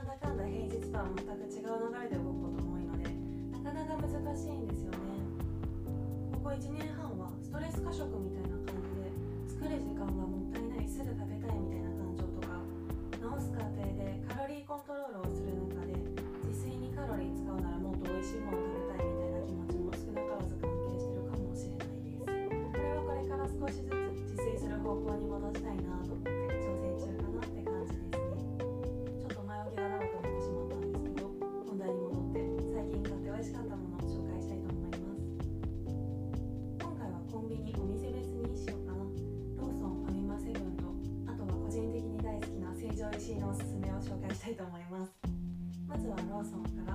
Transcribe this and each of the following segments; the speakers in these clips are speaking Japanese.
なんだかんだ平日とは全く違う流れで動くことも多いのでなかなか難しいんですよね。ここ1年半はストレス過食みたいな感じで作る時間がもったいないすぐ食べたいみたいな感情とか直す過程でカロリーコントロールをする中で自炊にカロリー使うならもっと美味しいもの食べたいみたいな気持ちも少なからず関係してるかもしれないです。これはこれから少しずつ自炊する方向に戻したいな。介したいと思います。まずはローソンから。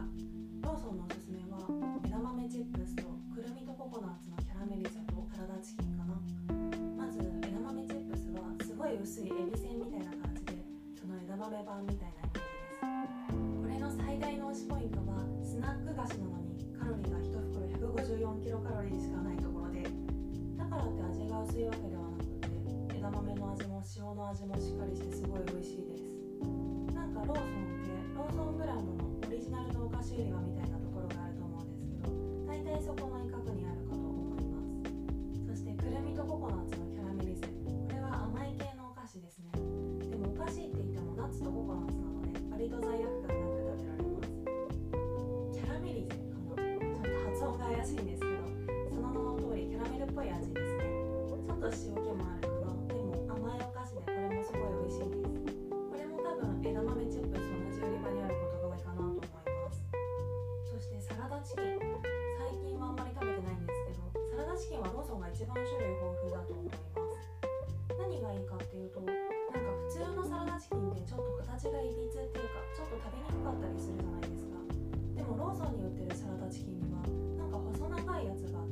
ローソンのおすすめは枝豆チップスとくるみとココナッツのキャラメリゼとサラダチキンかな。まず枝豆チップスはすごい薄いエビせんみたいな感じでその枝豆版みたいなイメージです。これの最大の推しポイントはスナック菓子なのにカロリーが1袋154キロカロリーしかないところで。だからって味が薄いわけでブランドのオリジナルのお菓子売り場みたいなところがあると思うんですけど大体そこの一角にあるかと思います。そしてくるみとココナッツのキャラメリゼ。これは甘い系のお菓子ですね。でもお菓子って言ってもナッツとココナッツなので割と罪悪感なく食べられます。キャラメリゼかな。ちょっと発音が怪しいんですけどその名の通りキャラメルっぽい味ですね。ちょっと塩山チキンはローソンが一番種類豊富だと思います。何がいいかっていうとなんか普通のサラダチキンってちょっと形がいびつっていうかちょっと食べにくかったりするじゃないですか。でもローソンに売ってるサラダチキンにはなんか細長いやつが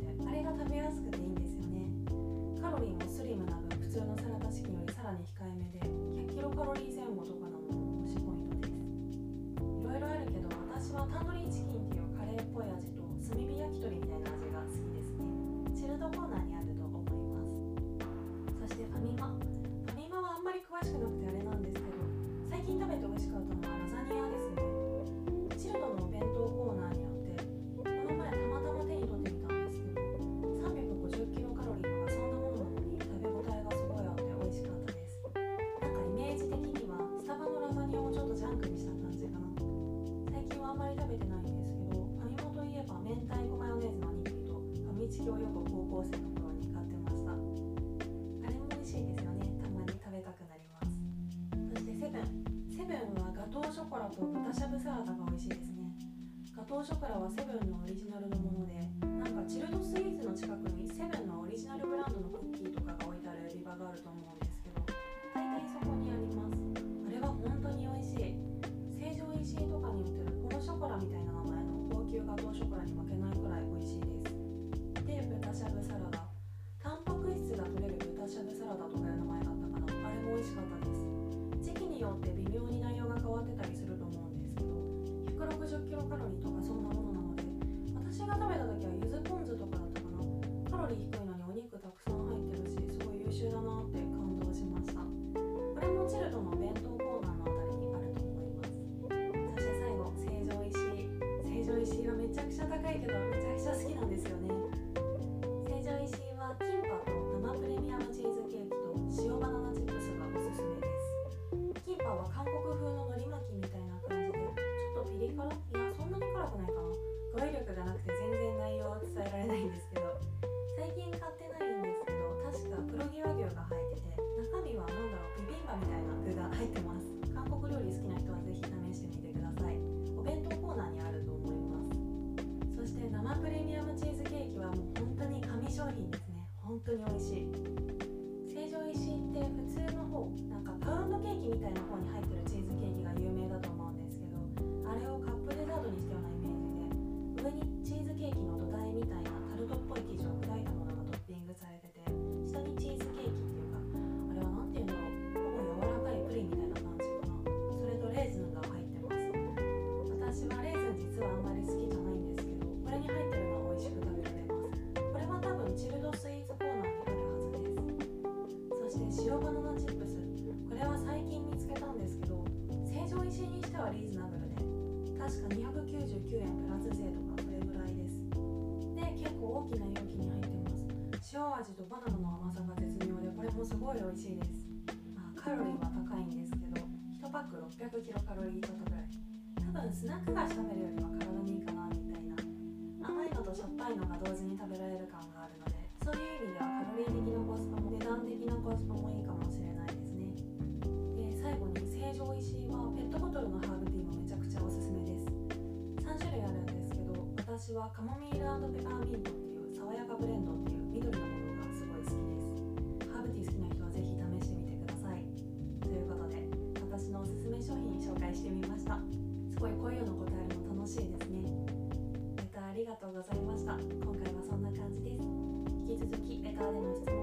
高校生の頃に買ってました。あれも美味しいですよね。たまに食べたくなります。そしてセブン。セブンはガトーショコラと豚しゃぶサラダが美味しいですね。ガトーショコラはセブンのオリジナルのものでなんかチルドスイーツの近くにセブンのオリジナルブランドのクッキーとかが置いてある売り場があると思うんですけど大体そこにあります。あれは本当に美味しい。成城石井とかに売ってる160キロカロリーとかそんなものなので私が食べた時はゆずポン酢とかだったかな。カロリー低い塩バナナチップス。これは最近見つけたんですけど成城石にしてはリーズナブルで確か299円プラス税とかこれぐらいです。で結構大きな容器に入ってます。塩味とバナナの甘さが絶妙でこれもすごい美味しいです、まあ、カロリーは高いんですけど1パック600キロカロリーとかぐらい。多分スナック菓子食べるよりは体にいいかなみたいな。甘いのとしょっぱいのが同時に食べられる感があるのでそういう意味ではカロリー的な誤差私はカモミールペパーミントっていう爽やかブレンドっていう緑のものがすごい好きです。ハーブティー好きな人はぜひ試してみてくださいということで私のおすすめ商品紹介してみました。すごいこういうの答えるの楽しいですね。レターありがとうございました。今回はそんな感じです引き続きレターでの質問